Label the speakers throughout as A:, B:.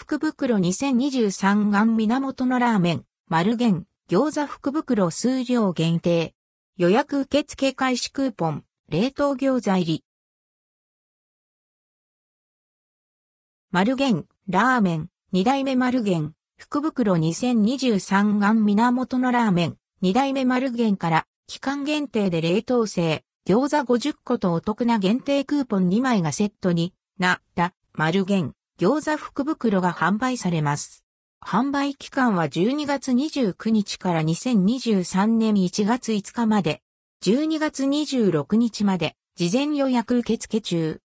A: 福袋2023元源のラーメン、丸源、餃子福袋数量限定。予約受付開始クーポン、冷凍餃子入り。丸源、ラーメン、二代目丸源、福袋2023元源のラーメン、二代目丸源から期間限定で冷凍製、餃子50個とお得な限定クーポン2枚がセットに。なった丸源、餃子福袋が販売されます。販売期間は12月29日から2023年1月5日まで、12月26日まで、事前予約受付中。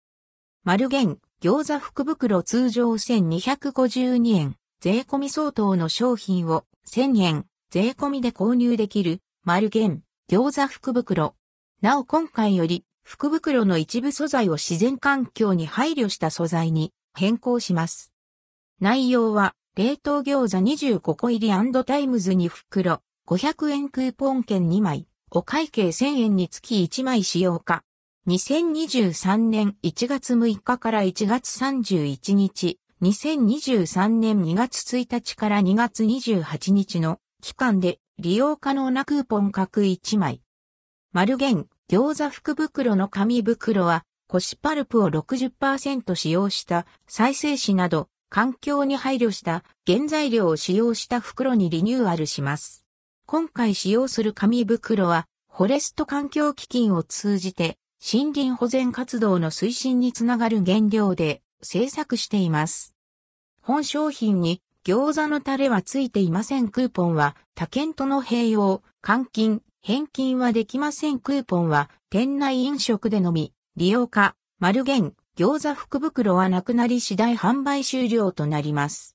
A: 丸源、餃子福袋通常1252円、税込み相当の商品を1000円、税込みで購入できる、丸源、餃子福袋。なお今回より、福袋の一部素材を自然環境に配慮した素材に変更します。内容は、冷凍餃子25個入り times 2袋、500円クーポン券2枚、お会計1000円につき1枚使用か。2023年1月6日から1月31日、2023年2月1日から2月28日の期間で利用可能なクーポン各1枚。丸源、餃子福袋の紙袋は、腰パルプを60%使用した再生紙など環境に配慮した原材料を使用した袋にリニューアルします。今回使用する紙袋は、フォレスト環境基金を通じて森林保全活動の推進につながる原料で製作しています。本商品に餃子のタレはついていませんクーポンは他県との併用、換金、返金はできませんクーポンは店内飲食でのみ、利用か、丸源、餃子福袋はなくなり次第販売終了となります。